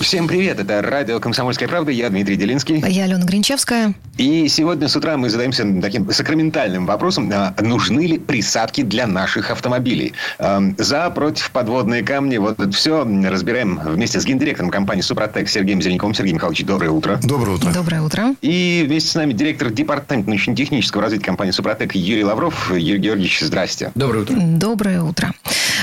Всем привет, это радио «Комсомольская правда», я Дмитрий Делинский. Я Алена Гринчевская. И сегодня с утра мы задаемся таким сакраментальным вопросом, а нужны ли присадки для наших автомобилей. За, против, подводные камни, вот это все разбираем вместе с гендиректором компании «Супротек» Сергеем Зеленковым. Сергей Михайлович, доброе утро. Доброе утро. Доброе утро. И вместе с нами директор департамента научно-технического развития компании «Супротек» Юрий Лавров. Юрий Георгиевич, здрасте. Доброе утро. Доброе утро.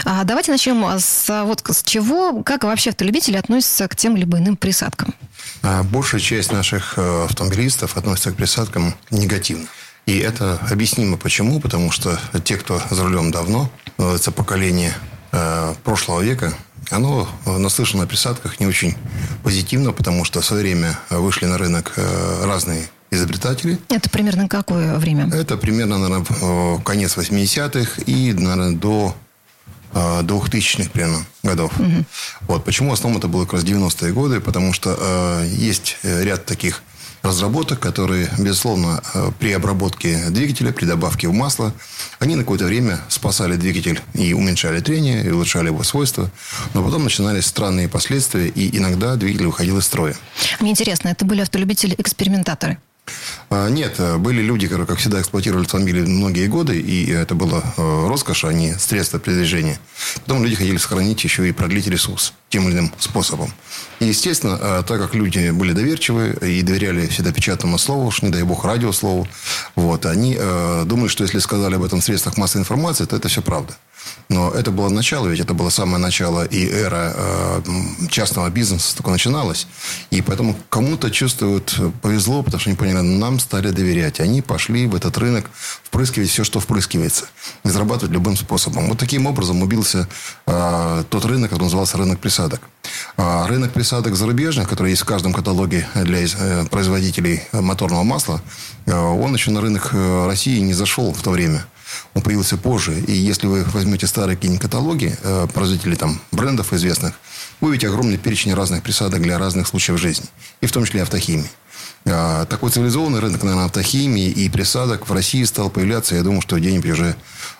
А давайте начнем с, вот, с чего, как вообще автолюбители относятся к тем либо иным присадкам? А большая часть наших э, автомобилистов относится к присадкам негативно. И это объяснимо почему. Потому что те, кто за рулем давно, э, это поколение э, прошлого века, оно наслышано о присадках не очень позитивно, потому что в свое время вышли на рынок разные изобретатели. Это примерно какое время? Это примерно, наверное, конец 80-х и, наверное, до 2000-х примерно годов. Угу. Вот. Почему в основном это было как раз 90-е годы? Потому что э, есть ряд таких разработок, которые, безусловно, э, при обработке двигателя, при добавке в масло, они на какое-то время спасали двигатель и уменьшали трение, и улучшали его свойства. Но потом начинались странные последствия, и иногда двигатель выходил из строя. Мне интересно, это были автолюбители-экспериментаторы? А, нет, были люди, которые, как всегда, эксплуатировали автомобили многие годы, и это было э, роскошь, а не средство передвижения. Потом люди хотели сохранить еще и продлить ресурс тем или иным способом. И, естественно, э, так как люди были доверчивы и доверяли всегда печатному слову, уж не дай бог радиослову, вот, они э, думали, что если сказали об этом в средствах массовой информации, то это все правда. Но это было начало, ведь это было самое начало и эра э, частного бизнеса только начиналась. И поэтому кому-то чувствуют повезло, потому что они поняли, нам стали доверять. Они пошли в этот рынок впрыскивать все, что впрыскивается. И зарабатывать любым способом. Вот таким образом убился э, тот рынок, который назывался рынок присадок. А рынок присадок зарубежных, который есть в каждом каталоге для э, производителей моторного масла, э, он еще на рынок э, России не зашел в то время он появился позже. И если вы возьмете старые какие-нибудь каталоги э, производителей там, брендов известных, вы увидите огромный перечень разных присадок для разных случаев жизни. И в том числе автохимии. А, такой цивилизованный рынок, наверное, автохимии и присадок в России стал появляться, я думаю, что где-нибудь уже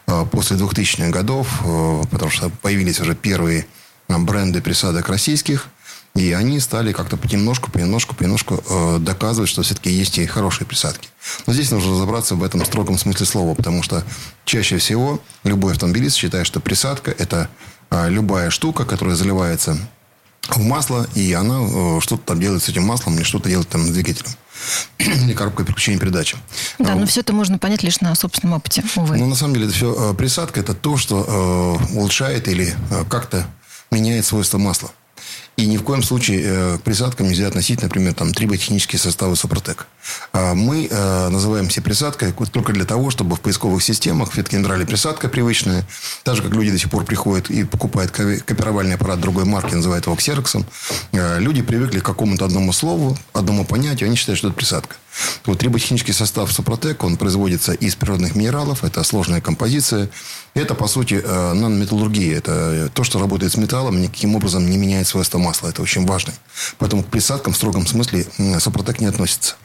а, после 2000-х годов, а, потому что появились уже первые а, бренды присадок российских. И они стали как-то понемножку, понемножку, понемножку э, доказывать, что все-таки есть и хорошие присадки. Но здесь нужно разобраться в этом строгом смысле слова, потому что чаще всего любой автомобилист считает, что присадка – это э, любая штука, которая заливается в масло, и она э, что-то там делает с этим маслом или что-то делает там с двигателем. или коробкой переключения передачи. Да, а, но все это можно понять лишь на собственном опыте, увы. Ну, на самом деле, это все э, присадка – это то, что э, улучшает или э, как-то меняет свойства масла. И ни в коем случае э, к присадкам нельзя относить, например, там, триботехнические составы Супротек. А мы э, называем все присадкой только для того, чтобы в поисковых системах все-таки присадка привычная. Так же, как люди до сих пор приходят и покупают копировальный аппарат другой марки, называют его ксероксом. Э, люди привыкли к какому-то одному слову, одному понятию, они считают, что это присадка. Вот триботехнический состав Супротек, он производится из природных минералов, это сложная композиция. Это, по сути, э, нанометаллургия. Это то, что работает с металлом, никаким образом не меняет свойства масла. Это очень важно. Поэтому к присадкам в строгом смысле Супротек не относится.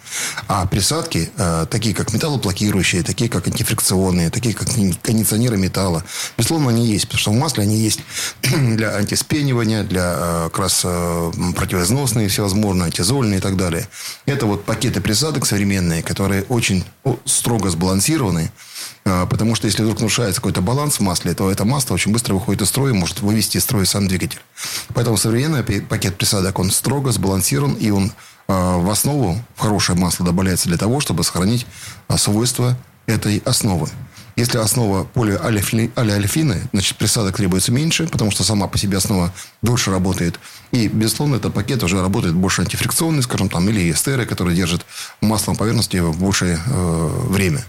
А присадки, э, такие как металлоблокирующие, такие как антифрикционные, такие как кондиционеры металла, безусловно, они есть. Потому что в масле они есть для антиспенивания, для э, как раз противоизносные всевозможные, антизольные и так далее. Это вот пакеты присадок современные, которые очень строго сбалансированы. Потому что если вдруг нарушается какой-то баланс в масле, то это масло очень быстро выходит из строя может вывести из строя сам двигатель. Поэтому современный пакет присадок, он строго сбалансирован, и он в основу, в хорошее масло добавляется для того, чтобы сохранить а, свойства этой основы. Если основа полиалифины, значит, присадок требуется меньше, потому что сама по себе основа дольше работает. И, безусловно, этот пакет уже работает больше антифрикционный, скажем, там, или эстеры, которые держат масло на поверхности в большее э, время.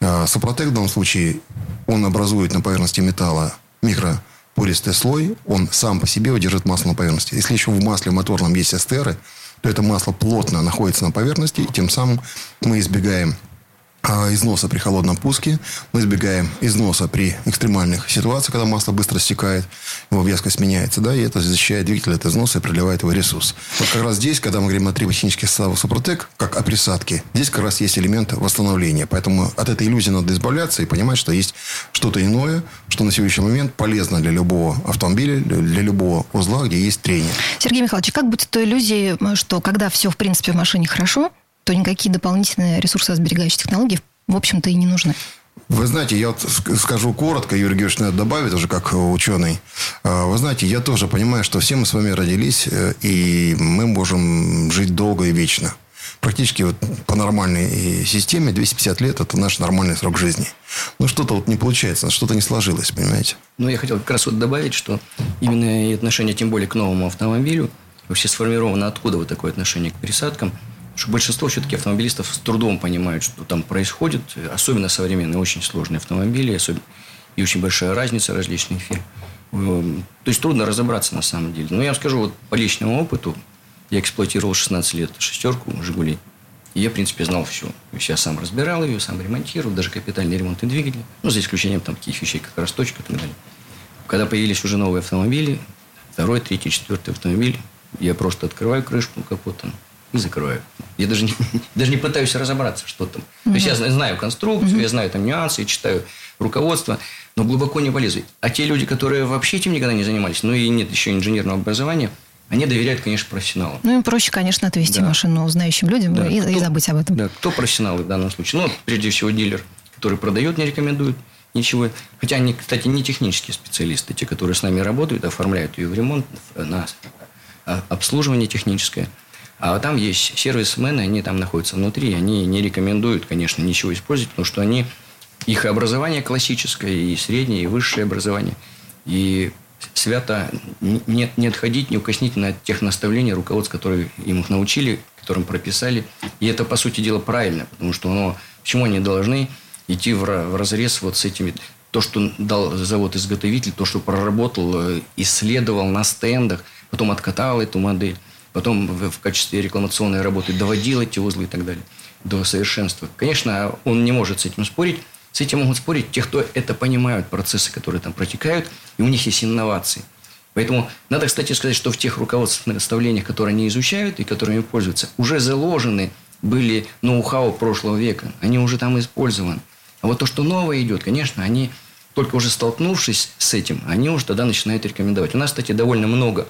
А, Сопротек в данном случае, он образует на поверхности металла микропористый слой, он сам по себе удержит масло на поверхности. Если еще в масле моторном есть эстеры, то это масло плотно находится на поверхности, и тем самым мы избегаем износа при холодном пуске, мы избегаем износа при экстремальных ситуациях, когда масло быстро стекает, его вязкость меняется, да, и это защищает двигатель от износа и продлевает его ресурс. Вот как раз здесь, когда мы говорим о триботехнических составах Супротек, как о присадке, здесь как раз есть элемент восстановления. Поэтому от этой иллюзии надо избавляться и понимать, что есть что-то иное, что на сегодняшний момент полезно для любого автомобиля, для любого узла, где есть трение. Сергей Михайлович, как быть той иллюзией, что когда все, в принципе, в машине хорошо, то никакие дополнительные ресурсосберегающие технологии, в общем-то, и не нужны. Вы знаете, я вот скажу коротко, Юрий Георгиевич надо добавить уже как ученый. А, вы знаете, я тоже понимаю, что все мы с вами родились, э, и мы можем жить долго и вечно. Практически вот по нормальной системе 250 лет – это наш нормальный срок жизни. Но что-то вот не получается, что-то не сложилось, понимаете? Ну, я хотел как раз вот добавить, что именно отношение, тем более к новому автомобилю, вообще сформировано откуда вот такое отношение к пересадкам – что большинство все-таки автомобилистов с трудом понимают, что там происходит, особенно современные, очень сложные автомобили, особенно, и очень большая разница различных фирм. Эм, то есть трудно разобраться на самом деле. Но я вам скажу, вот по личному опыту, я эксплуатировал 16 лет шестерку «Жигулей». И я, в принципе, знал все. То есть я сам разбирал ее, сам ремонтировал, даже капитальный ремонт и двигателя. Ну, за исключением там таких вещей, как расточка и так далее. Когда появились уже новые автомобили, второй, третий, четвертый автомобиль, я просто открываю крышку капота, и закрываю. Я даже не, даже не пытаюсь разобраться, что там. Угу. То есть, я знаю конструкцию, угу. я знаю там нюансы, я читаю руководство, но глубоко не полезу. А те люди, которые вообще этим никогда не занимались, ну и нет еще инженерного образования, они доверяют, конечно, профессионалам. Ну, им проще, конечно, отвести да. машину знающим людям да. и, кто, и забыть об этом. Да, кто профессионал в данном случае? Ну, прежде всего, дилер, который продает, не рекомендует ничего. Хотя они, кстати, не технические специалисты, те, которые с нами работают, оформляют ее в ремонт, на обслуживание техническое. А там есть сервисмены, они там находятся внутри, они не рекомендуют, конечно, ничего использовать, потому что они, их образование классическое, и среднее, и высшее образование. И свято не, не отходить неукоснительно от тех наставлений, руководств, которые им их научили, которым прописали. И это, по сути дела, правильно, потому что оно, почему они должны идти в, в разрез вот с этими то, что дал завод-изготовитель, то, что проработал, э, исследовал на стендах, потом откатал эту модель потом в качестве рекламационной работы доводил эти узлы и так далее до совершенства. Конечно, он не может с этим спорить. С этим могут спорить те, кто это понимают, процессы, которые там протекают, и у них есть инновации. Поэтому надо, кстати, сказать, что в тех руководственных наставлениях, которые они изучают и которыми пользуются, уже заложены были ноу-хау прошлого века. Они уже там использованы. А вот то, что новое идет, конечно, они только уже столкнувшись с этим, они уже тогда начинают рекомендовать. У нас, кстати, довольно много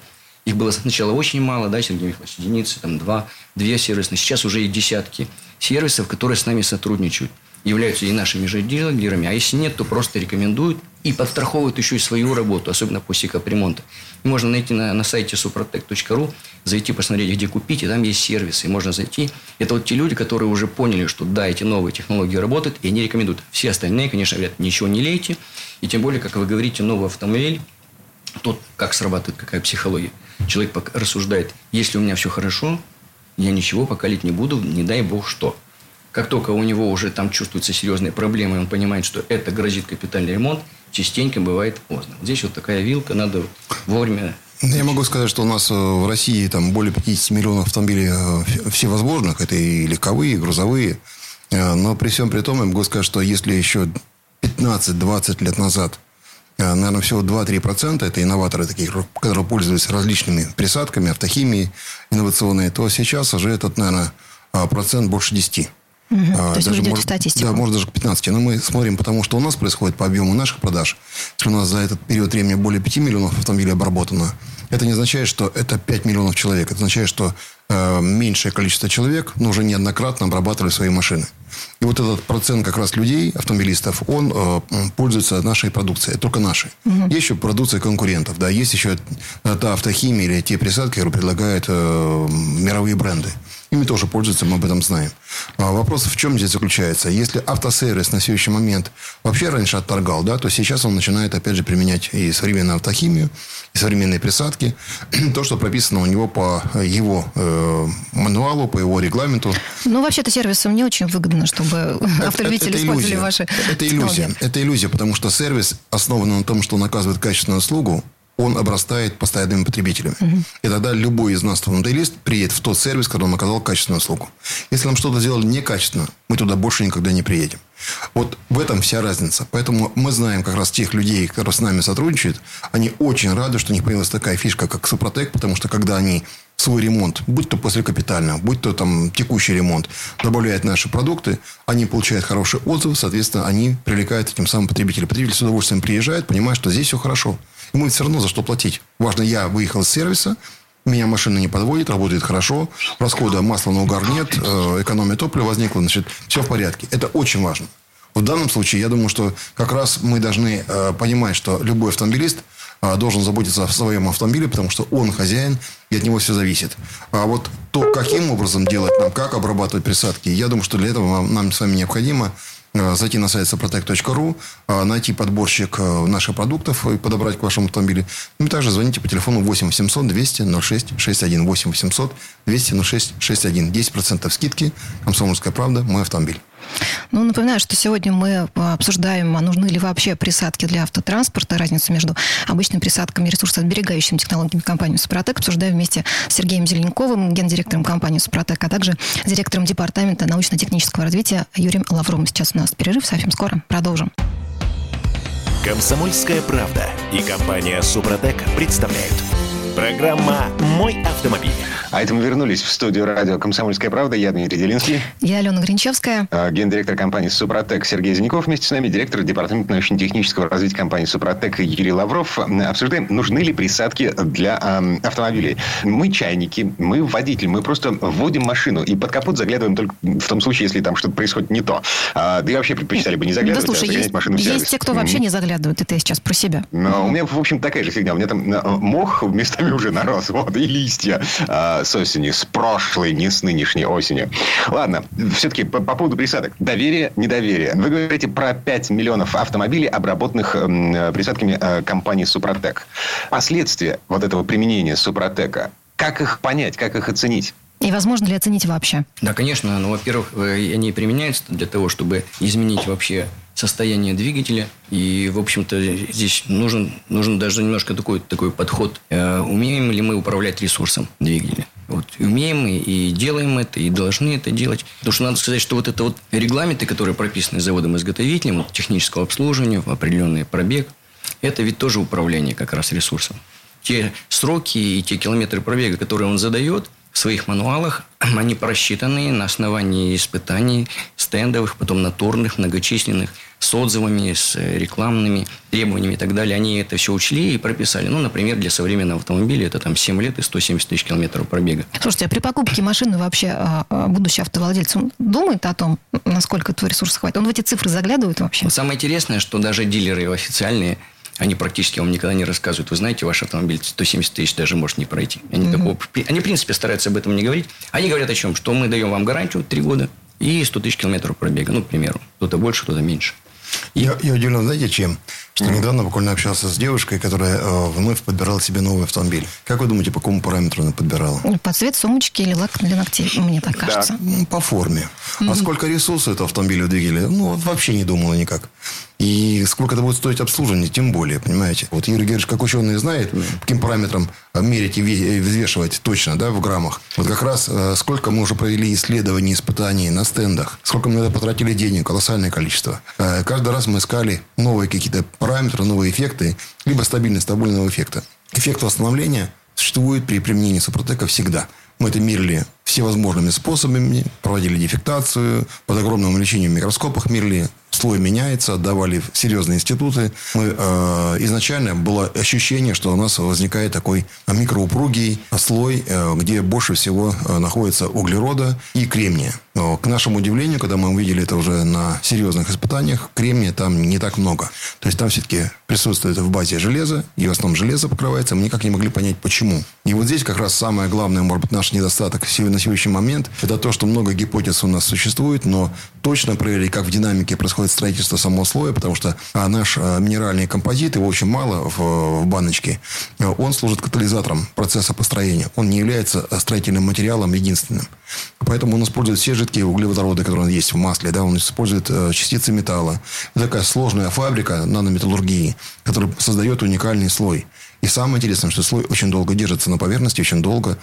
их было сначала очень мало, да, Сергей Михайлович, единицы, там два, две сервисные. Сейчас уже и десятки сервисов, которые с нами сотрудничают. Являются и нашими же дилерами. А если нет, то просто рекомендуют и подстраховывают еще и свою работу, особенно после капремонта. Можно найти на, на сайте suprotec.ru, зайти посмотреть, где купить, и там есть сервисы. И можно зайти. Это вот те люди, которые уже поняли, что да, эти новые технологии работают, и они рекомендуют. Все остальные, конечно, говорят, ничего не лейте. И тем более, как вы говорите, новый автомобиль, тот, как срабатывает, какая психология – Человек рассуждает, если у меня все хорошо, я ничего пока лить не буду, не дай бог что. Как только у него уже там чувствуются серьезные проблемы, он понимает, что это грозит капитальный ремонт, частенько бывает поздно. Здесь вот такая вилка, надо вовремя ну, я могу сказать, что у нас э, в России там более 50 миллионов автомобилей э, всевозможных. Это и легковые, и грузовые. Э, но при всем при том, я могу сказать, что если еще 15-20 лет назад наверное, всего 2-3% это инноваторы такие, которые пользуются различными присадками, автохимией инновационной, то сейчас уже этот, наверное, э, процент больше 10. Угу. А, то есть даже, может, статистику. Да, может даже к 15. Но мы смотрим, потому что у нас происходит по объему наших продаж. Если у нас за этот период времени более 5 миллионов автомобилей обработано, это не означает, что это 5 миллионов человек. Это означает, что э, меньшее количество человек, но уже неоднократно обрабатывали свои машины. Вот этот процент как раз людей, автомобилистов, он э, пользуется нашей продукцией, только нашей. Угу. Есть еще продукция конкурентов, да, есть еще та автохимия или те присадки, которые предлагают э, мировые бренды. Ими тоже пользуются, мы об этом знаем. А вопрос в чем здесь заключается? Если автосервис на следующий момент вообще раньше отторгал, да, то сейчас он начинает, опять же, применять и современную автохимию, и современные присадки. То, что прописано у него по его э, мануалу, по его регламенту. Ну, вообще-то сервисам не очень выгодно, чтобы автолюбители использовали ваши Это иллюзия. Это иллюзия, потому что сервис основан на том, что он оказывает качественную услугу, он обрастает постоянными потребителями. Угу. И тогда любой из нас, автомобилист, приедет в тот сервис, который он оказал качественную услугу. Если нам что-то сделали некачественно, мы туда больше никогда не приедем. Вот в этом вся разница. Поэтому мы знаем как раз тех людей, которые с нами сотрудничают. Они очень рады, что у них появилась такая фишка, как Супротек, потому что когда они свой ремонт, будь то после капитального, будь то там текущий ремонт, добавляют наши продукты, они получают хороший отзыв, соответственно, они привлекают этим самым потребителя. Потребитель с удовольствием приезжает, понимает, что здесь все хорошо. Ему все равно за что платить. Важно, я выехал из сервиса, меня машина не подводит, работает хорошо, расхода масла на угар нет, э, экономия топлива возникла, значит, все в порядке. Это очень важно. В данном случае, я думаю, что как раз мы должны э, понимать, что любой автомобилист э, должен заботиться о своем автомобиле, потому что он хозяин, и от него все зависит. А вот то, каким образом делать нам, как обрабатывать присадки, я думаю, что для этого нам, нам с вами необходимо зайти на сайт сопротек.ру, э, найти подборщик э, наших продуктов и подобрать к вашему автомобилю. Ну и также звоните по телефону 8 800 200 06 61. 8 800 200 06 61. 10% скидки. Комсомольская правда. Мой автомобиль. Ну, напоминаю, что сегодня мы обсуждаем, а нужны ли вообще присадки для автотранспорта, разницу между обычными присадками и ресурсоотберегающими технологиями компании «Супротек». Обсуждаем вместе с Сергеем Зеленковым, гендиректором компании «Супротек», а также директором департамента научно-технического развития Юрием Лавровым. Сейчас у нас перерыв, совсем скоро продолжим. Комсомольская правда и компания «Супротек» представляют – Программа «Мой автомобиль». А это мы вернулись в студию радио «Комсомольская правда». Я Дмитрий Делинский. Я Алена Гринчевская. А, гендиректор компании «Супротек» Сергей Зиняков. Вместе с нами директор департамента научно-технического развития компании «Супротек» Юрий Лавров. Обсуждаем, нужны ли присадки для э, автомобилей. Мы чайники, мы водитель, мы просто вводим машину и под капот заглядываем только в том случае, если там что-то происходит не то. А, да и вообще предпочитали бы не заглядывать, да, слушай, а есть, машину в сервис. Есть те, кто вообще не заглядывает. Это я сейчас про себя. Но у меня, в общем, такая же фигня. У меня там э, мох местами уже нарос, вот, и листья э, с осени, с прошлой, не с нынешней осени. Ладно, все-таки по, по поводу присадок. Доверие, недоверие. Вы говорите про 5 миллионов автомобилей, обработанных э, присадками э, компании «Супротек». Последствия вот этого применения «Супротека», как их понять, как их оценить? И возможно ли оценить вообще? Да, конечно. Ну, во-первых, э, они применяются для того, чтобы изменить вообще состояние двигателя. И, в общем-то, здесь нужен, нужен даже немножко такой, такой подход. Э, умеем ли мы управлять ресурсом двигателя? Вот, умеем и, и делаем это, и должны это делать. Потому что надо сказать, что вот это вот регламенты, которые прописаны заводом-изготовителем, технического обслуживания, определенный пробег, это ведь тоже управление как раз ресурсом. Те сроки и те километры пробега, которые он задает – в своих мануалах они просчитаны на основании испытаний стендовых, потом натурных, многочисленных, с отзывами, с рекламными требованиями и так далее. Они это все учли и прописали. Ну, например, для современного автомобиля это там 7 лет и 170 тысяч километров пробега. Слушайте, а при покупке машины вообще а, а, будущий автовладелец он думает о том, насколько твой ресурс хватит? Он в эти цифры заглядывает вообще? самое интересное, что даже дилеры официальные – они практически вам никогда не рассказывают. Вы знаете, ваш автомобиль 170 тысяч даже может не пройти. Они, mm такого, они, в принципе, стараются об этом не говорить. Они говорят о чем? Что мы даем вам гарантию 3 года и 100 тысяч километров пробега. Ну, к примеру. Кто-то больше, кто-то меньше. Я, я удивлен, знаете, чем? Что mm недавно буквально общался с девушкой, которая э, вновь подбирала себе новый автомобиль. Как вы думаете, по какому параметру она подбирала? По цвет сумочки или лак для ногтей, мне так кажется. Да. По форме. Mm-hmm. А сколько ресурсов этого автомобиля двигали? Ну, вот вообще не думала никак. И сколько это будет стоить обслуживание, тем более, понимаете. Вот Юрий Георгиевич, как ученый, знает, каким параметрам мерить и взвешивать точно, да, в граммах. Вот как раз э, сколько мы уже провели исследований, испытаний на стендах, сколько мы на это потратили денег, колоссальное количество. Э, каждый раз мы искали новые какие-то параметры, новые эффекты, либо стабильность стабильного эффекта. Эффект восстановления существует при применении Супротека всегда. Мы это мерили всевозможными способами, проводили дефектацию, под огромным увеличением в микроскопах мерили слой меняется, отдавали в серьезные институты. Мы, э, изначально было ощущение, что у нас возникает такой микроупругий слой, э, где больше всего э, находится углерода и кремния. Но, к нашему удивлению, когда мы увидели это уже на серьезных испытаниях, кремния там не так много. То есть там все-таки присутствует в базе железо, и в основном железо покрывается. Мы никак не могли понять, почему. И вот здесь как раз самое главное, может быть, наш недостаток на сегодняшний момент, это то, что много гипотез у нас существует, но точно проверить, как в динамике происходит происходит строительство самого слоя, потому что а, наш а, минеральный композит, его очень мало в, в баночке, он служит катализатором процесса построения. Он не является строительным материалом единственным. Поэтому он использует все жидкие углеводороды, которые есть в масле. Да? Он использует э, частицы металла. Это такая сложная фабрика нанометаллургии, которая создает уникальный слой. И самое интересное, что слой очень долго держится на поверхности, очень долго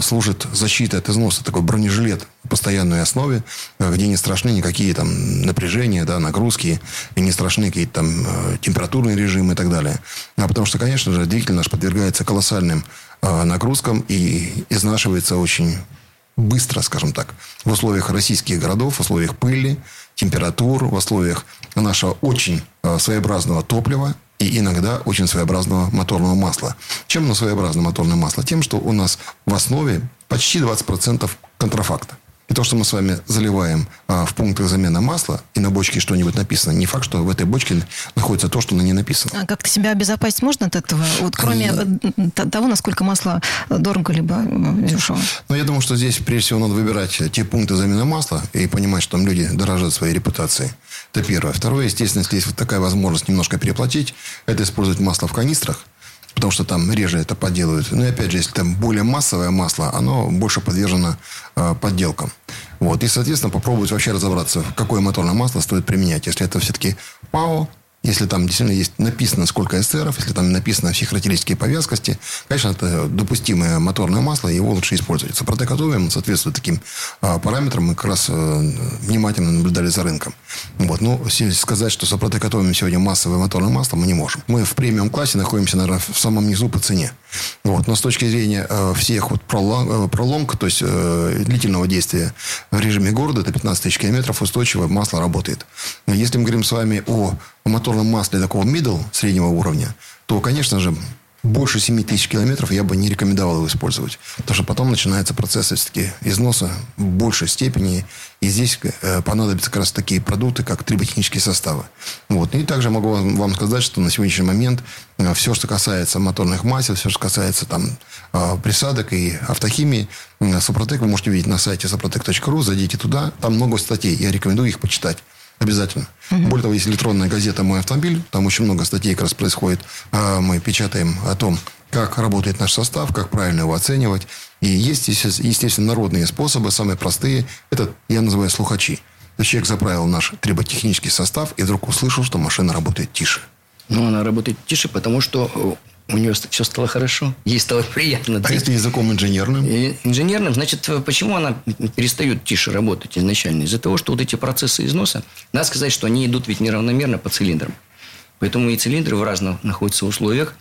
служит защитой от износа. Такой бронежилет на постоянной основе, э, где не страшны никакие там напряжения, да, нагрузки, и не страшны какие-то там э, температурные режимы и так далее. А потому что, конечно же, двигатель наш подвергается колоссальным э, нагрузкам и изнашивается очень быстро, скажем так, в условиях российских городов, в условиях пыли, температур, в условиях нашего очень э, своеобразного топлива и иногда очень своеобразного моторного масла. Чем оно своеобразное моторное масло? Тем, что у нас в основе почти 20% контрафакта. И то, что мы с вами заливаем а, в пунктах замена масла, и на бочке что-нибудь написано, не факт, что в этой бочке находится то, что на ней написано. А как-то себя обезопасить можно от этого? Вот кроме э, того, насколько масло дорого либо э, дешево. Ну, я думаю, что здесь, прежде всего, надо выбирать те пункты замены масла и понимать, что там люди дорожат своей репутацией. Это первое. Второе, естественно, если есть вот такая возможность немножко переплатить, это использовать масло в канистрах, потому что там реже это подделывают. Ну и опять же, если там более массовое масло, оно больше подвержено э, подделкам. Вот. И, соответственно, попробовать вообще разобраться, какое моторное масло стоит применять. Если это все-таки ПАО, если там действительно есть написано, сколько эсеров, если там написано все характеристики по вязкости, конечно, это допустимое моторное масло, его лучше использовать. Супротек Атовиум соответствует таким а, параметрам, мы как раз а, внимательно наблюдали за рынком. Вот. Ну, сказать, что Супротек Атовиум сегодня массовое моторное масло, мы не можем. Мы в премиум-классе находимся, наверное, в самом низу по цене. Вот. Но с точки зрения э, всех вот пролонг, пролонг, то есть э, длительного действия в режиме города, это 15 тысяч километров, устойчивое масло работает. Если мы говорим с вами о моторном масле такого middle, среднего уровня, то, конечно же, больше 7 тысяч километров я бы не рекомендовал его использовать. Потому что потом начинается процесс все-таки износа в большей степени. И здесь э, понадобятся как раз такие продукты, как триботехнические составы. Вот. И также могу вам сказать, что на сегодняшний момент э, все, что касается моторных масел, все, что касается там, э, присадок и автохимии, Супротек вы можете видеть на сайте suprotec.ru. Зайдите туда. Там много статей. Я рекомендую их почитать. Обязательно. Угу. Более того, есть электронная газета «Мой автомобиль». Там очень много статей как раз происходит. А, мы печатаем о том, как работает наш состав, как правильно его оценивать. И есть, естественно, народные способы, самые простые. Это я называю слухачи. То есть человек заправил наш триботехнический состав и вдруг услышал, что машина работает тише. Ну, она работает тише, потому что у нее все стало хорошо, ей стало приятно. А если языком инженерным? И инженерным, значит, почему она перестает тише работать изначально? Из-за того, что вот эти процессы износа, надо сказать, что они идут ведь неравномерно по цилиндрам. Поэтому и цилиндры в разных находятся условиях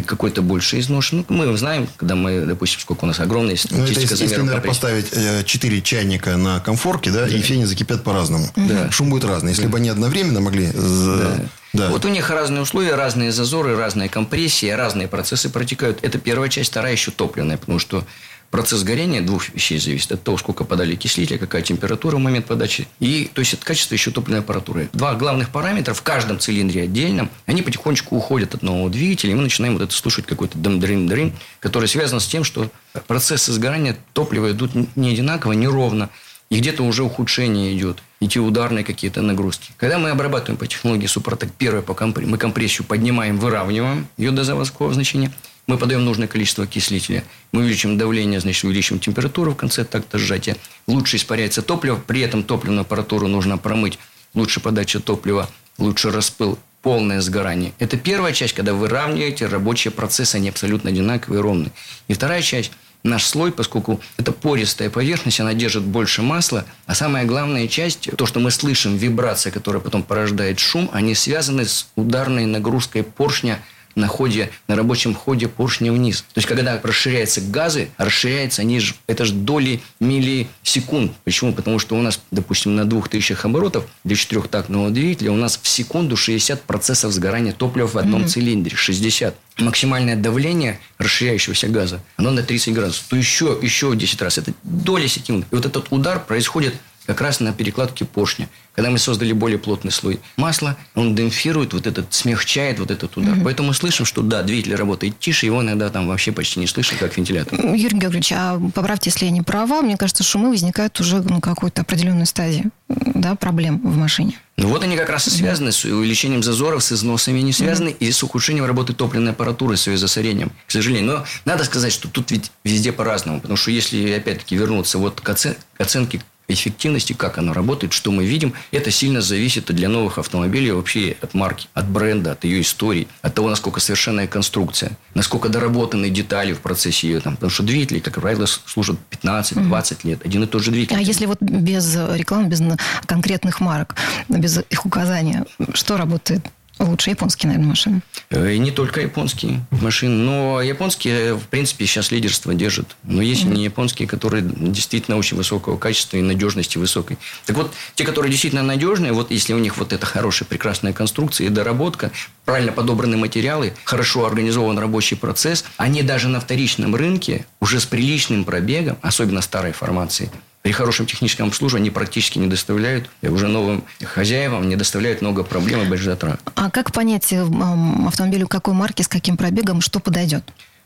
какой-то больше изношен. Ну, мы знаем, когда мы, допустим, сколько у нас огромная ну, это если, если наверное, поставить э, 4 чайника на комфорке, да, да, и все они закипят по-разному. Да. Шум будет разный. Если да. бы они одновременно могли... Да. Да. Вот у них разные условия, разные зазоры, разные компрессии, разные процессы протекают. Это первая часть, вторая еще топливная, потому что процесс горения двух вещей зависит. От того, сколько подали окислителя, какая температура в момент подачи. И, то есть, от качества еще топливной аппаратуры. Два главных параметра в каждом цилиндре отдельном, они потихонечку уходят от нового двигателя, и мы начинаем вот это слушать какой-то дым-дрын-дрын, который связан с тем, что процессы сгорания топлива идут не одинаково, неровно. И где-то уже ухудшение идет, и те ударные какие-то нагрузки. Когда мы обрабатываем по технологии Супротек, первое, по компр... мы компрессию поднимаем, выравниваем ее до заводского значения, мы подаем нужное количество окислителя, мы увеличим давление, значит, увеличим температуру в конце такта сжатия, лучше испаряется топливо, при этом топливную аппаратуру нужно промыть, лучше подача топлива, лучше распыл, полное сгорание. Это первая часть, когда вы выравниваете рабочие процессы, они абсолютно одинаковые и ровные. И вторая часть – наш слой, поскольку это пористая поверхность, она держит больше масла. А самая главная часть, то, что мы слышим, вибрация, которая потом порождает шум, они связаны с ударной нагрузкой поршня на ходе, на рабочем ходе поршня вниз. То есть, когда расширяются газы, расширяются они же, это же доли миллисекунд. Почему? Потому что у нас, допустим, на 2000 оборотов для четырехтактного двигателя у нас в секунду 60 процессов сгорания топлива в одном mm-hmm. цилиндре. 60. Максимальное давление расширяющегося газа, оно на 30 градусов. То еще, еще 10 раз. Это доли секунды. И вот этот удар происходит как раз на перекладке поршня. Когда мы создали более плотный слой масла, он демпфирует, вот этот, смягчает вот этот удар. Mm-hmm. Поэтому слышим, что да, двигатель работает тише, его иногда там вообще почти не слышно, как вентилятор. Юрий Георгиевич, а поправьте, если я не права, мне кажется, шумы возникают уже на какой-то определенной стадии да, проблем в машине. Ну вот они как раз и связаны с увеличением зазоров, с износами не связаны, mm-hmm. и с ухудшением работы топливной аппаратуры, с ее засорением, к сожалению. Но надо сказать, что тут ведь везде по-разному, потому что если, опять-таки, вернуться вот к, оцен- к оценке эффективности, как оно работает, что мы видим, это сильно зависит для новых автомобилей вообще от марки, от бренда, от ее истории, от того, насколько совершенная конструкция, насколько доработаны детали в процессе ее. Там, потому что двигатели, как правило, служат 15-20 лет. Один и тот же двигатель. А если вот без рекламы, без конкретных марок, без их указания, что работает? Лучше японские, наверное, машины. Э, и не только японские машины, но японские, в принципе, сейчас лидерство держат. Но есть mm-hmm. не японские, которые действительно очень высокого качества и надежности высокой. Так вот, те, которые действительно надежные, вот если у них вот эта хорошая, прекрасная конструкция и доработка, правильно подобраны материалы, хорошо организован рабочий процесс, они даже на вторичном рынке уже с приличным пробегом, особенно старой формации, при хорошем техническом обслуживании практически не доставляют, и уже новым хозяевам не доставляют много проблем и больших затрат. А как понять автомобилю какой марки, с каким пробегом, что подойдет?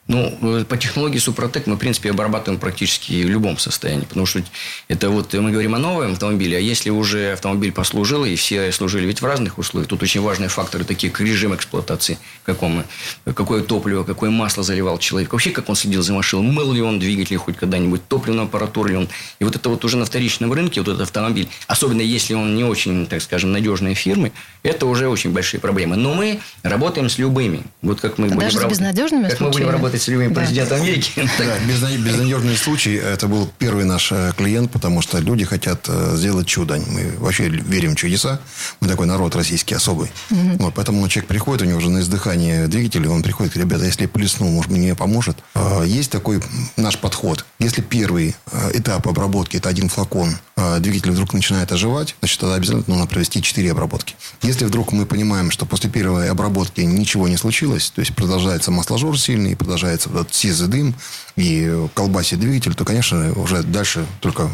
Ну, э, по технологии Супротек мы, в принципе, обрабатываем практически в любом состоянии. Потому что это вот мы говорим о новом автомобиле, а если уже автомобиль послужил, и все служили ведь в разных условиях, тут очень важные факторы, такие как режим эксплуатации, каком, какое топливо, какое масло заливал человек, вообще как он следил за машиной, мыл ли он двигатель хоть когда-нибудь, топливную аппаратуру ли он. И вот это вот уже на вторичном рынке, вот этот автомобиль, особенно если он не очень, так скажем, надежные фирмы, это уже очень большие проблемы. Но мы работаем с любыми. Вот как мы Даже будем с безнадежными как мы будем работать да. президентом Америки. Да, безнадежный случай. Это был первый наш э, клиент, потому что люди хотят э, сделать чудо. Мы вообще верим в чудеса. Мы такой народ российский особый. Угу. Вот, поэтому человек приходит, у него уже на издыхании двигателя, он приходит, говорит, ребята, если я плесну, может, мне поможет. А, есть такой наш подход. Если первый э, этап обработки – это один флакон, двигатель вдруг начинает оживать, значит, тогда обязательно нужно провести 4 обработки. Если вдруг мы понимаем, что после первой обработки ничего не случилось, то есть продолжается масложор сильный, продолжается продолжается вот этот сизый дым и колбасит двигатель, то, конечно, уже дальше только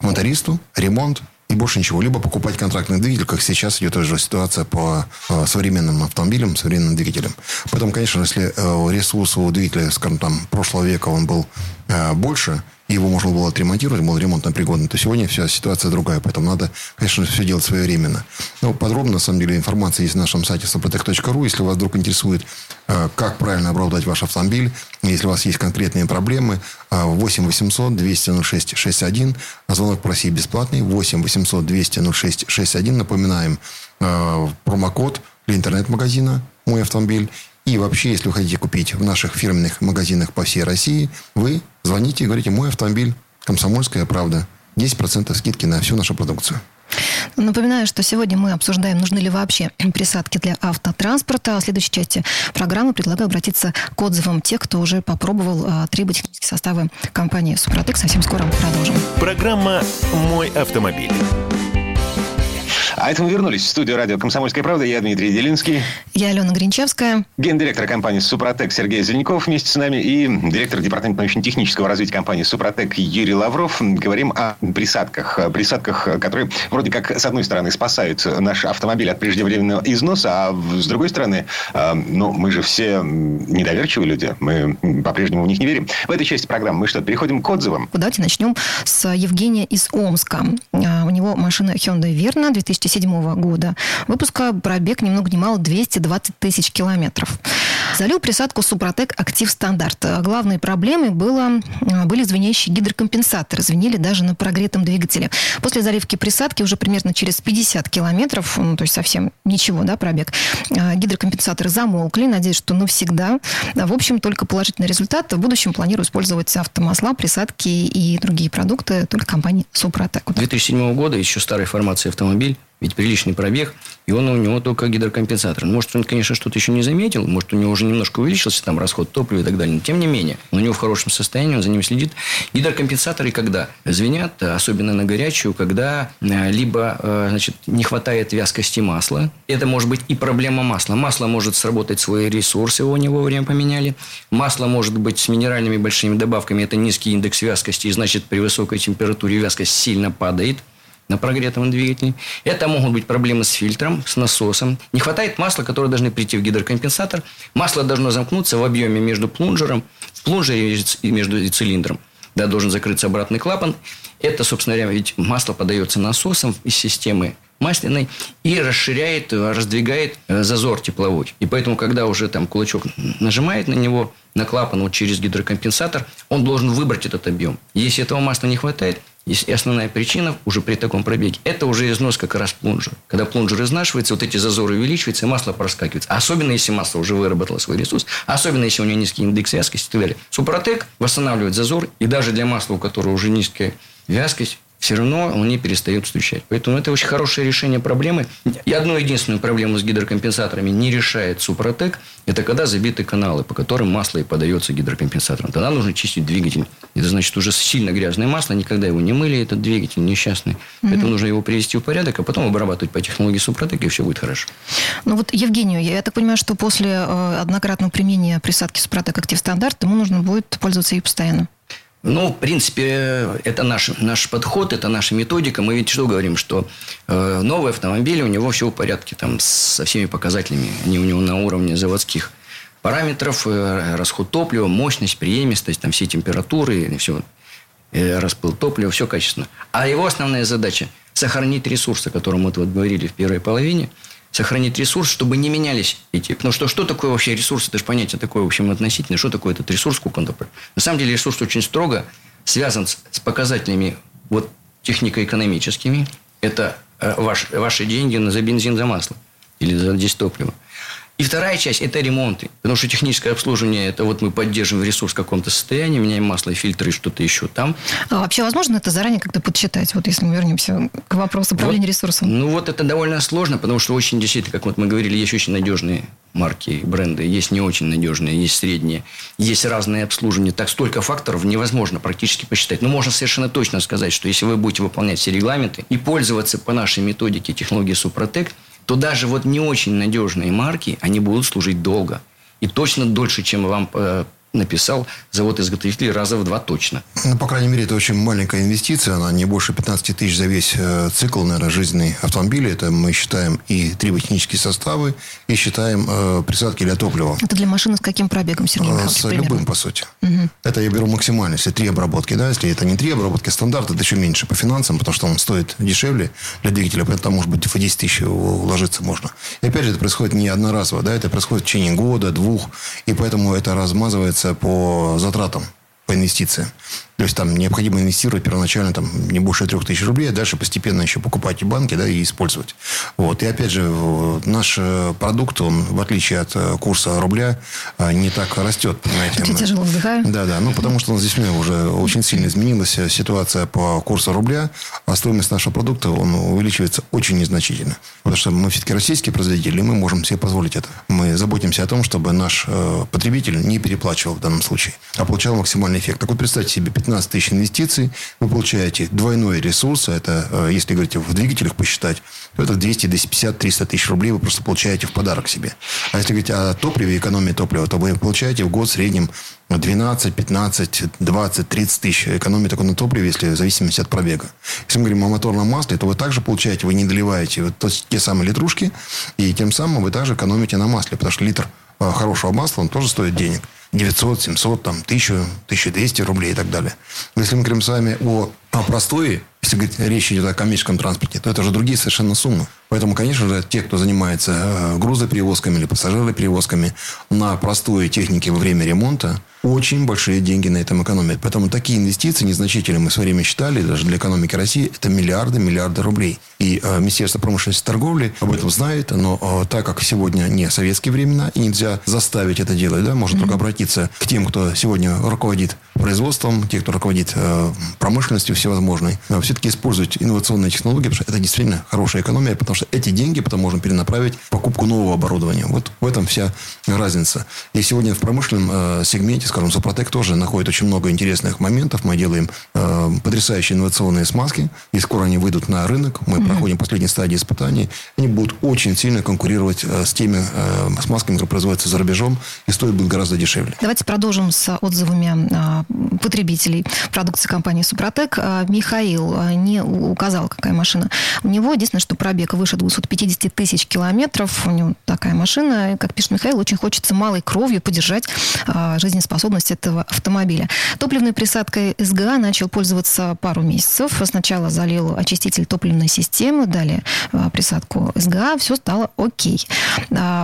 мотористу, ремонт, и больше ничего. Либо покупать контрактный двигатель, как сейчас идет уже ситуация по э, современным автомобилям, современным двигателям. Потом, конечно, если э, ресурс у двигателя, скажем, там, прошлого века он был э, больше, его можно было отремонтировать, был ремонтно пригодный, то сегодня вся ситуация другая. Поэтому надо, конечно, все делать своевременно. Но подробно, на самом деле, информация есть на нашем сайте soprotec.ru. Если вас вдруг интересует, э, как правильно обработать ваш автомобиль, если у вас есть конкретные проблемы, 8 800 200 06 61, звонок по России бесплатный, 8 800 200 06 61. Напоминаем, э, промокод для интернет-магазина «Мой автомобиль». И вообще, если вы хотите купить в наших фирменных магазинах по всей России, вы звоните и говорите «Мой автомобиль, Комсомольская правда». 10% скидки на всю нашу продукцию. Напоминаю, что сегодня мы обсуждаем, нужны ли вообще присадки для автотранспорта. В следующей части программы предлагаю обратиться к отзывам тех, кто уже попробовал а, триботехнические составы компании «Супротек». Совсем скоро продолжим. Программа «Мой автомобиль». А это мы вернулись в студию радио «Комсомольская правда». Я Дмитрий Делинский. Я Алена Гринчевская. Гендиректор компании «Супротек» Сергей Зеленяков вместе с нами и директор департамента научно-технического развития компании «Супротек» Юрий Лавров. Говорим о присадках. Присадках, которые вроде как, с одной стороны, спасают наш автомобиль от преждевременного износа, а с другой стороны, э, ну, мы же все недоверчивые люди. Мы по-прежнему в них не верим. В этой части программы мы что, переходим к отзывам? Давайте начнем с Евгения из Омска. А, у него машина Hyundai Verna 2000 2007 года. Выпуска пробег ни много ни мало 220 тысяч километров. Залил присадку Супротек Актив Стандарт. Главной проблемой было, были звенящие гидрокомпенсаторы. Звенели даже на прогретом двигателе. После заливки присадки уже примерно через 50 километров, ну, то есть совсем ничего, да, пробег, гидрокомпенсаторы замолкли. Надеюсь, что навсегда. В общем, только положительный результат. В будущем планирую использовать автомасла, присадки и другие продукты только компании Супротек. 2007 года еще старой формации автомобиль ведь приличный пробег, и он у него только гидрокомпенсатор. Может, он, конечно, что-то еще не заметил, может, у него уже немножко увеличился там расход топлива и так далее, но тем не менее, он у него в хорошем состоянии, он за ним следит. Гидрокомпенсаторы когда звенят, особенно на горячую, когда э, либо э, значит, не хватает вязкости масла, это может быть и проблема масла. Масло может сработать свои ресурсы, его не вовремя поменяли. Масло может быть с минеральными большими добавками, это низкий индекс вязкости, и значит, при высокой температуре вязкость сильно падает – на прогретом двигателе. Это могут быть проблемы с фильтром, с насосом. Не хватает масла, которое должны прийти в гидрокомпенсатор. Масло должно замкнуться в объеме между плунжером, в плунжере и между цилиндром. Да, должен закрыться обратный клапан. Это, собственно говоря, ведь масло подается насосом из системы масляной и расширяет, раздвигает э, зазор тепловой. И поэтому, когда уже там кулачок нажимает на него, на клапан вот через гидрокомпенсатор, он должен выбрать этот объем. Если этого масла не хватает, И основная причина уже при таком пробеге – это уже износ как раз плунжера. Когда плунжер изнашивается, вот эти зазоры увеличиваются, и масло проскакивается. Особенно, если масло уже выработало свой ресурс, особенно, если у него низкий индекс вязкости и так далее. Супротек восстанавливает зазор, и даже для масла, у которого уже низкая вязкость, все равно он не перестает встречать. Поэтому это очень хорошее решение проблемы. И одну единственную проблему с гидрокомпенсаторами не решает Супротек. Это когда забиты каналы, по которым масло и подается гидрокомпенсатором. Тогда нужно чистить двигатель. Это значит уже сильно грязное масло, никогда его не мыли, этот двигатель несчастный. Поэтому нужно его привести в порядок, а потом обрабатывать по технологии Супротек, и все будет хорошо. Ну вот Евгению, я так понимаю, что после э, однократного применения присадки Супротек Актив Стандарт ему нужно будет пользоваться и постоянно. Ну, в принципе, это наш, наш подход, это наша методика. Мы ведь что говорим, что э, новый автомобиль, у него все в порядке там, со всеми показателями. Они у него на уровне заводских параметров, э, расход топлива, мощность, преемистость, там все температуры, все, э, распыл топлива, все качественно. А его основная задача – сохранить ресурсы, о котором мы вот говорили в первой половине – сохранить ресурс, чтобы не менялись эти... Потому что что такое вообще ресурс? Это же понятие такое, в общем, относительное. Что такое этот ресурс, сколько он такой? На самом деле ресурс очень строго связан с, с показателями вот технико-экономическими. Это э, ваш, ваши деньги за бензин, за масло или за здесь топливо. И вторая часть – это ремонты. Потому что техническое обслуживание – это вот мы поддерживаем ресурс в каком-то состоянии, меняем масло, фильтры и что-то еще там. А вообще возможно это заранее как-то подсчитать? Вот если мы вернемся к вопросу управления вот, ресурсом. Ну, вот это довольно сложно, потому что очень действительно, как вот мы говорили, есть очень надежные марки, бренды, есть не очень надежные, есть средние, есть разные обслуживания. Так столько факторов невозможно практически посчитать. Но можно совершенно точно сказать, что если вы будете выполнять все регламенты и пользоваться по нашей методике технологии Супротек – то даже вот не очень надежные марки, они будут служить долго. И точно дольше, чем вам э, написал завод-изготовитель раза в два точно. Ну, по крайней мере, это очень маленькая инвестиция. Она не больше 15 тысяч за весь э, цикл, наверное, жизненный автомобиля. Это мы считаем и триботехнические составы, и считаем э, присадки для топлива. Это для машины с каким пробегом, Сергей э, Михайлович, С примерно? любым, по сути. Угу. Это я беру максимально. Если три обработки, да, если это не три обработки, стандарт, это еще меньше по финансам, потому что он стоит дешевле для двигателя, поэтому там, может быть, в 10 тысяч уложиться можно. И опять же, это происходит не одноразово, да, это происходит в течение года, двух, и поэтому это размазывается по затратам, по инвестициям. То есть там необходимо инвестировать первоначально там, не больше трех тысяч рублей, а дальше постепенно еще покупать и банки да, и использовать. Вот. И опять же, наш э, продукт, он, в отличие от э, курса рубля, э, не так растет. Понимаете? Я тяжело вздыхаю. Да, да. Ну, потому что у нас здесь уже очень сильно изменилась ситуация по курсу рубля, а стоимость нашего продукта он увеличивается очень незначительно. Потому что мы все-таки российские производители, и мы можем себе позволить это. Мы заботимся о том, чтобы наш потребитель не переплачивал в данном случае, а получал максимальный эффект. Так вот, представьте себе, 15 15 тысяч инвестиций, вы получаете двойной ресурс, а это, э, если говорить в двигателях посчитать, то это 200, 250, 300 тысяч рублей вы просто получаете в подарок себе. А если говорить о топливе, экономии топлива, то вы получаете в год в среднем 12, 15, 20, 30 тысяч экономии только на топливе, если в зависимости от пробега. Если мы говорим о моторном масле, то вы также получаете, вы не доливаете вот те самые литрушки, и тем самым вы также экономите на масле, потому что литр э, хорошего масла, он тоже стоит денег. 900, 700, там, 1000, 1200 рублей и так далее. Если мы говорим с вами о, о простой, если говорить, речь идет о коммерческом транспорте, то это уже другие совершенно суммы. Поэтому, конечно же, те, кто занимается э, грузоперевозками или пассажироперевозками на простой технике во время ремонта, очень большие деньги на этом экономят. Поэтому такие инвестиции незначительные, мы в свое время считали, даже для экономики России, это миллиарды, миллиарды рублей. И э, Министерство промышленности и торговли об этом знает, но э, так как сегодня не советские времена, и нельзя заставить это делать, да, можно mm-hmm. только обратиться к тем, кто сегодня руководит производством, те, кто руководит э, промышленностью всевозможной, э, все-таки использовать инновационные технологии, потому что это действительно хорошая экономия, потому что эти деньги потом можно перенаправить в покупку нового оборудования. Вот в этом вся разница. И сегодня в промышленном э, сегменте, скажем, Супротек тоже находит очень много интересных моментов. Мы делаем потрясающие инновационные смазки, и скоро они выйдут на рынок. Мы mm-hmm проходим последние стадии испытаний, они будут очень сильно конкурировать с теми смазками, которые производятся за рубежом, и стоят будет гораздо дешевле. Давайте продолжим с отзывами э, потребителей продукции компании «Супротек». Михаил не указал, какая машина. У него единственное, что пробег выше 250 тысяч километров. У него такая машина. Как пишет Михаил, очень хочется малой кровью поддержать жизнеспособность этого автомобиля. Топливной присадкой СГА начал пользоваться пару месяцев. Сначала залил очиститель топливной системы, далее присадку СГА. Все стало окей.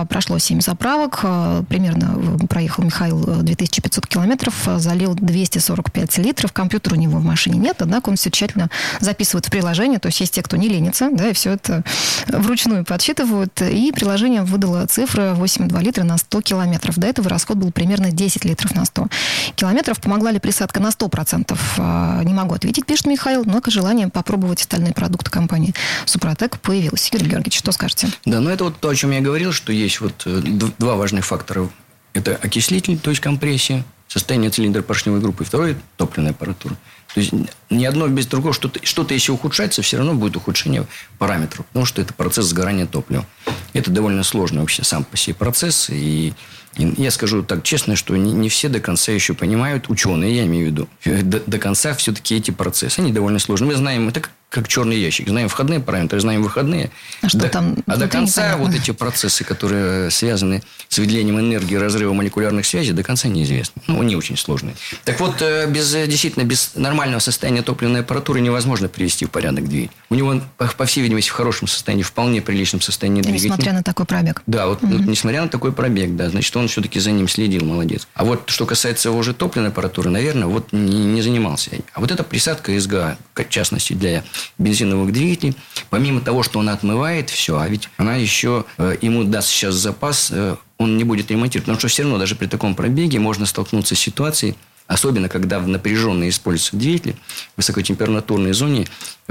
Прошло 7 заправок. Примерно проехал Михаил 2500 километров, залил 245 литров. Компьютера у него в машине нет, однако он все тщательно записывает в приложение. То есть есть те, кто не ленится, да, и все это вручную подсчитывают. И приложение выдало цифры 8,2 литра на 100 километров. До этого расход был примерно 10 литров на 100 километров. Помогла ли присадка на 100%? А, не могу ответить, пишет Михаил, но желание попробовать остальные продукты компании Супротек появилось. Юрий Георгиевич, что скажете? Да, ну это вот то, о чем я говорил, что есть вот э, два важных фактора. Это окислитель, то есть компрессия, состояние цилиндра поршневой группы. Второе – топливная аппаратура. То есть ни одно без другого, что-то, что-то если ухудшается, все равно будет ухудшение параметров, потому что это процесс сгорания топлива. Это довольно сложный вообще сам по себе процесс. И, и я скажу так честно, что не, не все до конца еще понимают, ученые я имею в виду, до, до конца все-таки эти процессы, они довольно сложные. Мы знаем, это как черный ящик. Знаем входные параметры, знаем выходные. А, что до, там а до конца вот эти процессы, которые связаны с выделением энергии, разрывом молекулярных связей, до конца неизвестны. Ну, они очень сложные. Так вот, э, без, действительно, без нормального состояния топливной аппаратуры невозможно привести в порядок двигатель. У него, по всей видимости, в хорошем состоянии, вполне приличном состоянии двигатель. Несмотря на такой пробег. Да, вот, угу. несмотря на такой пробег, да, значит, он все-таки за ним следил, молодец. А вот что касается его же топливной аппаратуры, наверное, вот не, не занимался. А вот эта присадка СГА, в частности, для бензиновых двигателей, помимо того, что она отмывает все, а ведь она еще э, ему даст сейчас запас, э, он не будет ремонтировать. Потому что все равно даже при таком пробеге можно столкнуться с ситуацией, Особенно, когда в напряженные используются двигатели, в высокотемпературной зоне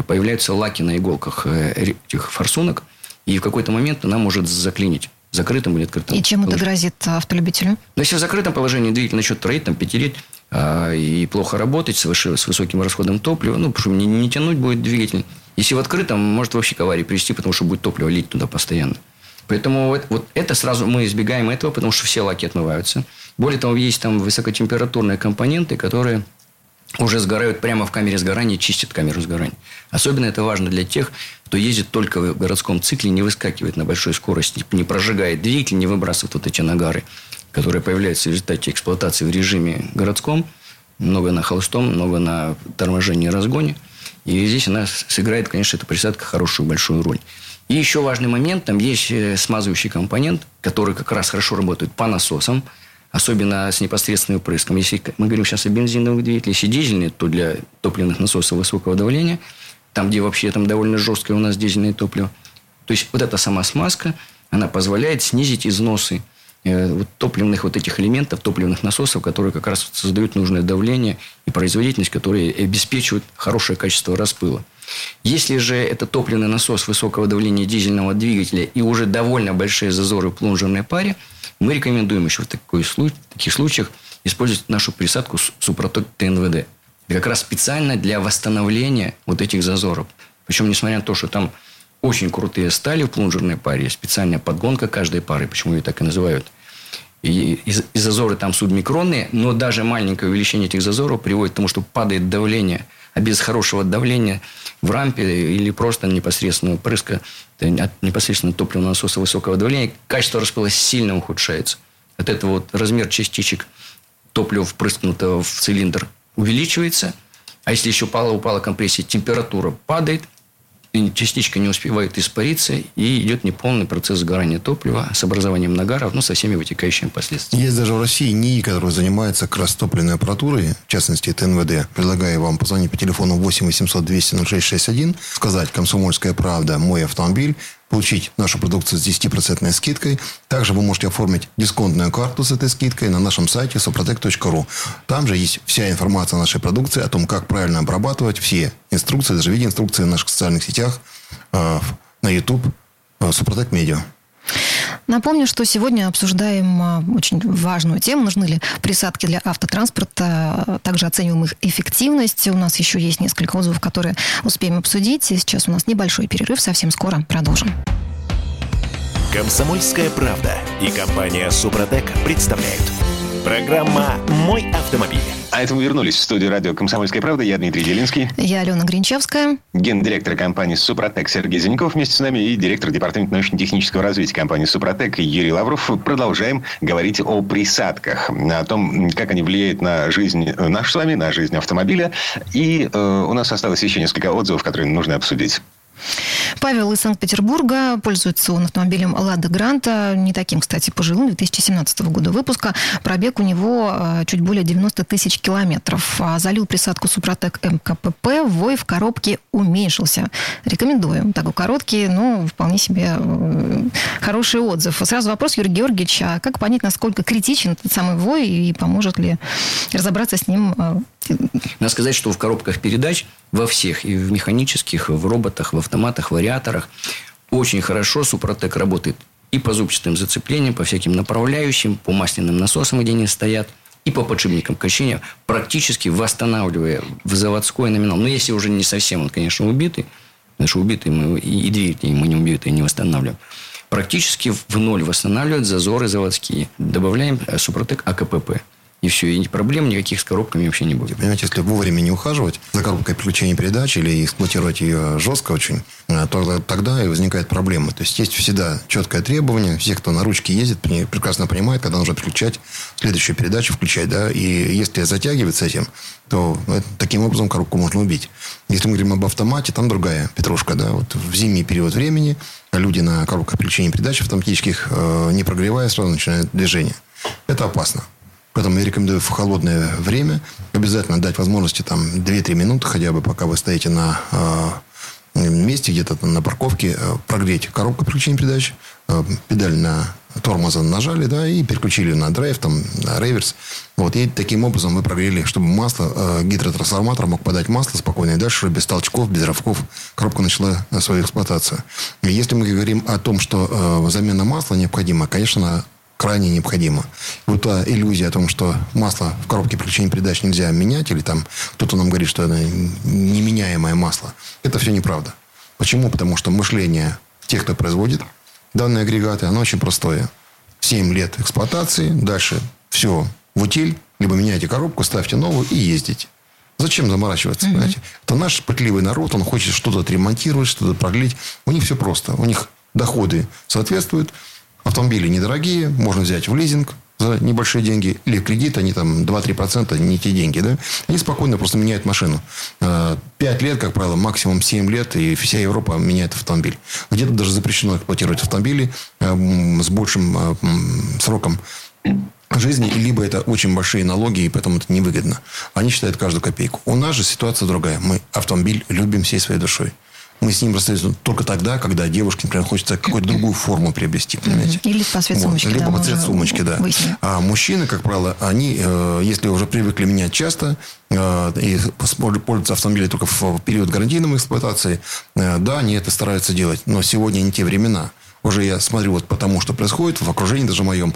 появляются лаки на иголках э, этих форсунок, и в какой-то момент она может заклинить закрытым или открытым. И чем положении. это грозит автолюбителю? Ну, если в закрытом положении двигатель начнет троить, там, пятереть, и плохо работать с, выше, с высоким расходом топлива, ну, потому что не, не тянуть будет двигатель. Если в открытом, может вообще к аварии привести, потому что будет топливо лить туда постоянно. Поэтому вот, вот это сразу мы избегаем этого, потому что все лаки отмываются. Более того, есть там высокотемпературные компоненты, которые уже сгорают прямо в камере сгорания, чистят камеру сгорания. Особенно это важно для тех, кто ездит только в городском цикле, не выскакивает на большой скорости, не прожигает двигатель, не выбрасывает вот эти нагары, которые появляются в результате эксплуатации в режиме городском. Много на холостом, много на торможении и разгоне. И здесь она сыграет, конечно, эта присадка хорошую большую роль. И еще важный момент, там есть э, смазывающий компонент, который как раз хорошо работает по насосам, особенно с непосредственным впрыском. Если мы говорим сейчас о бензиновых двигателях, если дизельные, то для топливных насосов высокого давления, там, где вообще там довольно жесткое у нас дизельное топливо. То есть, вот эта сама смазка, она позволяет снизить износы вот, топливных вот этих элементов, топливных насосов, которые как раз создают нужное давление и производительность, которые обеспечивают хорошее качество распыла. Если же это топливный насос высокого давления дизельного двигателя и уже довольно большие зазоры в плунжерной паре – мы рекомендуем еще в такой, в таких случаях использовать нашу присадку Супротек ТНВД. Как раз специально для восстановления вот этих зазоров. Причем, несмотря на то, что там очень крутые стали в плунжерной паре, специальная подгонка каждой пары, почему ее так и называют. И, и, и зазоры там субмикронные, но даже маленькое увеличение этих зазоров приводит к тому, что падает давление – а без хорошего давления в рампе или просто непосредственного прыска от непосредственно топливного насоса высокого давления качество распыла сильно ухудшается. От этого вот размер частичек топлива, впрыскнутого в цилиндр, увеличивается. А если еще упала, упала компрессия, температура падает – частичка не успевает испариться, и идет неполный процесс сгорания топлива с образованием нагаров, ну, со всеми вытекающими последствиями. Есть даже в России НИИ, который занимается как раз топливной аппаратурой, в частности, это НВД. Предлагаю вам позвонить по телефону 8 800 200 0661, сказать «Комсомольская правда. Мой автомобиль», получить нашу продукцию с 10% скидкой. Также вы можете оформить дисконтную карту с этой скидкой на нашем сайте soprotec.ru. Там же есть вся информация о нашей продукции, о том, как правильно обрабатывать, все инструкции, даже видеоинструкции в наших социальных сетях, э, на YouTube, э, Супротек Медиа. Напомню, что сегодня обсуждаем а, очень важную тему. Нужны ли присадки для автотранспорта? Также оцениваем их эффективность. У нас еще есть несколько отзывов, которые успеем обсудить. Сейчас у нас небольшой перерыв. Совсем скоро продолжим. Комсомольская правда и компания Супротек представляют. Программа «Мой автомобиль». А это мы вернулись в студию радио «Комсомольская правда». Я Дмитрий Делинский. Я Алена Гринчевская. Гендиректор компании «Супротек» Сергей Зиньков вместе с нами и директор департамента научно-технического развития компании «Супротек» Юрий Лавров. Продолжаем говорить о присадках, о том, как они влияют на жизнь нашу с вами, на жизнь автомобиля. И э, у нас осталось еще несколько отзывов, которые нужно обсудить. Павел из Санкт-Петербурга. Пользуется он автомобилем «Лада Гранта». Не таким, кстати, пожилым, 2017 года выпуска. Пробег у него э, чуть более 90 тысяч километров. А залил присадку «Супротек МКПП». Вой в коробке уменьшился. Рекомендую. Такой короткий, но вполне себе э, хороший отзыв. Сразу вопрос, Юрий Георгиевич, а как понять, насколько критичен этот самый вой и поможет ли разобраться с ним э, надо сказать, что в коробках передач во всех, и в механических, в роботах, в автоматах, вариаторах, очень хорошо Супротек работает и по зубчатым зацеплениям, по всяким направляющим, по масляным насосам, где они стоят, и по подшипникам качения, практически восстанавливая в заводской номинал. Но если уже не совсем он, конечно, убитый, потому что убитый мы и двигатель мы не убитые не восстанавливаем, практически в ноль восстанавливают зазоры заводские. Добавляем э, Супротек АКПП. И все, и проблем никаких с коробками вообще не будет. Понимаете, если вовремя не ухаживать за коробкой переключения передач или эксплуатировать ее жестко очень, э, то тогда и возникает проблема. То есть, есть всегда четкое требование. Все, кто на ручке ездит, прекрасно понимают, когда нужно переключать следующую передачу, включать. Да? И если затягивать с этим, то ну, таким образом коробку можно убить. Если мы говорим об автомате, там другая петрушка. Да? Вот в зимний период времени люди на коробках переключения передач автоматических, э, не прогревая, сразу начинают движение. Это опасно. Поэтому я рекомендую в холодное время обязательно дать возможности там 2-3 минуты, хотя бы пока вы стоите на э, месте, где-то на парковке, э, прогреть коробку переключения передач, э, педаль на тормоза нажали, да, и переключили на драйв, там, на реверс. Вот, и таким образом мы прогрели, чтобы масло, э, гидротрансформатор мог подать масло спокойно, и дальше без толчков, без рывков коробка начала свою эксплуатацию. И если мы говорим о том, что э, замена масла необходима, конечно, крайне необходимо. Вот та иллюзия о том, что масло в коробке переключения передач нельзя менять, или там кто-то нам говорит, что это неменяемое масло, это все неправда. Почему? Потому что мышление тех, кто производит данные агрегаты, оно очень простое. 7 лет эксплуатации, дальше все в утиль, либо меняйте коробку, ставьте новую и ездите. Зачем заморачиваться? Mm-hmm. Понимаете? Это наш пытливый народ, он хочет что-то отремонтировать, что-то продлить. У них все просто. У них доходы соответствуют, Автомобили недорогие, можно взять в лизинг за небольшие деньги. Или кредит, они там 2-3%, не те деньги. Да? Они спокойно просто меняют машину. 5 э, лет, как правило, максимум 7 лет, и вся Европа меняет автомобиль. Где-то даже запрещено эксплуатировать автомобили э, с большим э, сроком жизни, либо это очень большие налоги, и поэтому это невыгодно. Они считают каждую копейку. У нас же ситуация другая. Мы автомобиль любим всей своей душой мы с ним расстаемся только тогда, когда девушке, например, хочется какую-то другую форму приобрести, понимаете? Или по цвет сумочки. Вот, либо да, по цвет сумочки, да. Выясним. А мужчины, как правило, они, э, если уже привыкли менять часто, э, и пользуются автомобилем только в период гарантийной эксплуатации, э, да, они это стараются делать. Но сегодня не те времена уже я смотрю вот по тому, что происходит в окружении даже моем,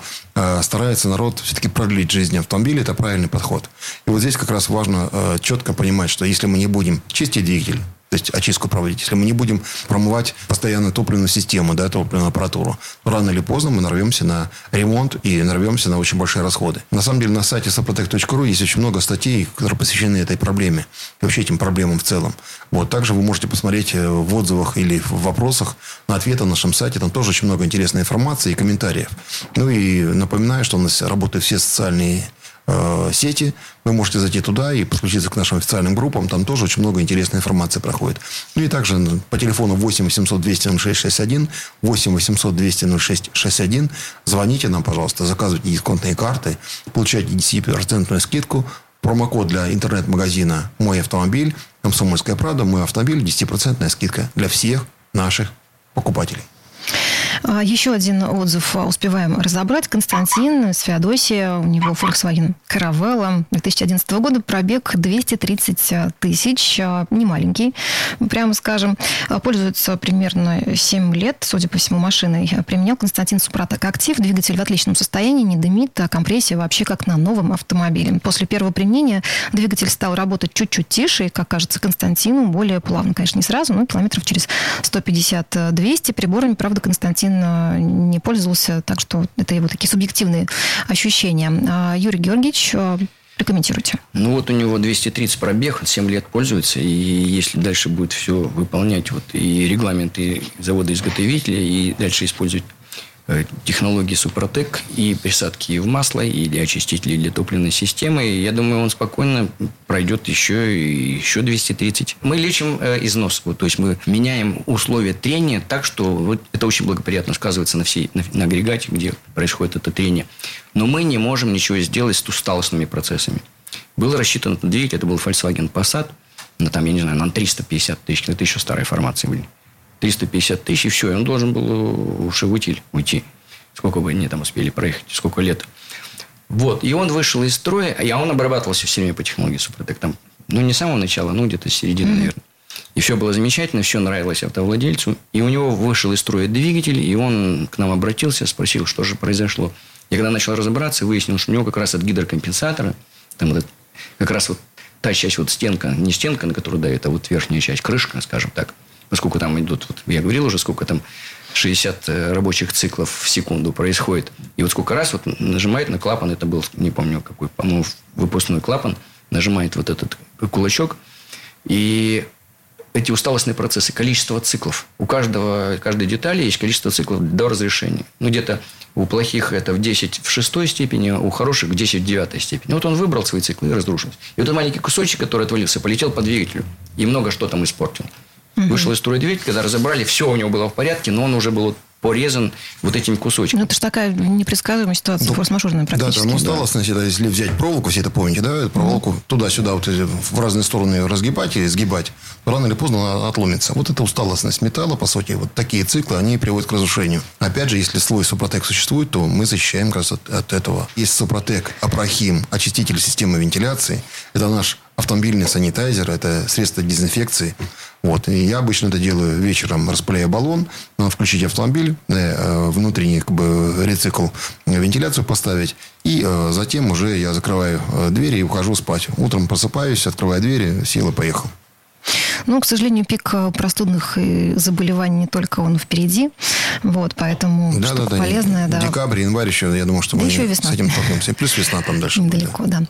старается народ все-таки продлить жизнь автомобиля. Это правильный подход. И вот здесь как раз важно четко понимать, что если мы не будем чистить двигатель, то есть очистку проводить. Если мы не будем промывать постоянно топливную систему, да, топливную аппаратуру, рано или поздно мы нарвемся на ремонт и нарвемся на очень большие расходы. На самом деле на сайте saprotec.ru есть очень много статей, которые посвящены этой проблеме и вообще этим проблемам в целом. Вот. Также вы можете посмотреть э, в отзывах или в вопросах на ответы на нашем сайте. Там тоже очень много интересной информации и комментариев. Ну и напоминаю, что у нас работают все социальные Э, сети. Вы можете зайти туда и подключиться к нашим официальным группам. Там тоже очень много интересной информации проходит. Ну и также по телефону 8 800 200 0661, 8 800 200 0661. Звоните нам, пожалуйста, заказывайте дисконтные карты, получайте 10% скидку. Промокод для интернет-магазина «Мой автомобиль», «Комсомольская правда», «Мой автомобиль», 10% скидка для всех наших покупателей. А, еще один отзыв успеваем разобрать. Константин из Феодосии, у него Volkswagen Caravella 2011 года, пробег 230 тысяч, а, не маленький, прямо скажем. А, пользуется примерно 7 лет, судя по всему, машиной. Применял Константин Супротек Актив, двигатель в отличном состоянии, не дымит, а компрессия вообще как на новом автомобиле. После первого применения двигатель стал работать чуть-чуть тише, и, как кажется Константину, более плавно. Конечно, не сразу, но километров через 150-200. Приборами, правда, Константин не пользовался, так что это его такие субъективные ощущения. А, Юрий Георгиевич, Прокомментируйте. Ну вот у него 230 пробег, 7 лет пользуется, и если дальше будет все выполнять вот и регламенты завода-изготовителя, и дальше использовать технологии Супротек и присадки в масло, и для очистителей для топливной системы. И я думаю, он спокойно пройдет еще, еще 230. Мы лечим э, износ. Вот, то есть, мы меняем условия трения так, что вот, это очень благоприятно сказывается на, всей, на, на агрегате, где происходит это трение. Но мы не можем ничего сделать с усталостными процессами. Был рассчитан двигатель, это был Volkswagen Passat, на там, я не знаю, на 350 тысяч, это еще старые формации были. 350 тысяч, и все, и он должен был уже уйти. уйти. Сколько бы они там успели проехать, сколько лет. Вот, и он вышел из строя, а он обрабатывался все время по технологии Супротек. Там, ну, не с самого начала, ну, где-то с середины, mm-hmm. наверное. И все было замечательно, все нравилось автовладельцу. И у него вышел из строя двигатель, и он к нам обратился, спросил, что же произошло. Я когда начал разобраться, выяснил, что у него как раз от гидрокомпенсатора, там вот, как раз вот та часть, вот стенка, не стенка, на которую давит, а вот верхняя часть, крышка, скажем так, поскольку там идут, вот я говорил уже, сколько там 60 э, рабочих циклов в секунду происходит. И вот сколько раз вот нажимает на клапан, это был, не помню какой, по-моему, выпускной клапан, нажимает вот этот кулачок, и эти усталостные процессы, количество циклов. У каждого, каждой детали есть количество циклов до разрешения. Ну, где-то у плохих это в 10 в шестой степени, у хороших в 10 в девятой степени. Вот он выбрал свои циклы и разрушился. И вот этот маленький кусочек, который отвалился, полетел по двигателю. И много что там испортил. Угу. Вышел из строя двигатель, когда разобрали, все у него было в порядке, но он уже был порезан вот этими кусочками. Ну, это же такая непредсказуемая ситуация, ну, форс-мажорная практически. Да, там усталостность, да. если взять проволоку, все это помните, да, эту проволоку mm туда-сюда вот в разные стороны разгибать или сгибать, рано или поздно она отломится. Вот это усталостность металла, по сути, вот такие циклы, они приводят к разрушению. Опять же, если слой Супротек существует, то мы защищаем как раз от, от этого. Есть Супротек, Апрахим, очиститель системы вентиляции. Это наш автомобильный санитайзер, это средство дезинфекции. Вот. И я обычно это делаю вечером, распыляя баллон, включить автомобиль, э, внутренний как бы, рецикл, вентиляцию поставить. И э, затем уже я закрываю э, двери и ухожу спать. Утром просыпаюсь, открываю двери, сел и поехал. Ну, к сожалению, пик э, простудных заболеваний не только он впереди. Вот, поэтому да, да, да, полезная. Да. Декабрь, январь еще, я думаю, что мы еще весна. с этим столкнемся. Плюс весна там дальше. Далеко, да.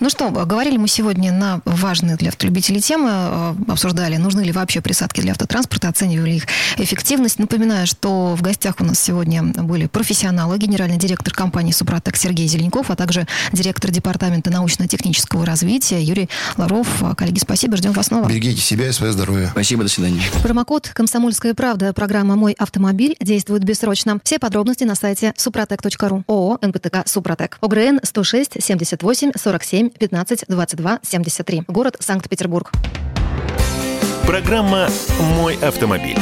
Ну что, говорили мы сегодня на важные для автолюбителей темы, э, обсуждали, нужны ли вообще присадки для автотранспорта, оценивали их эффективность. Напоминаю, что в гостях у нас сегодня были профессионалы, генеральный директор компании «Супротек» Сергей Зеленков, а также директор департамента научно-технического развития Юрий Ларов. Коллеги, спасибо, ждем вас снова. Берегите себя и свое здоровье. Спасибо, до свидания. Промокод «Комсомольская правда» программа «Мой автомобиль» действует бессрочно. Все подробности на сайте супротек.ру. ООО «НПТК Супротек». ОГРН 106 78 47 15 22 73. Город Санкт-Петербург. Программа «Мой автомобиль».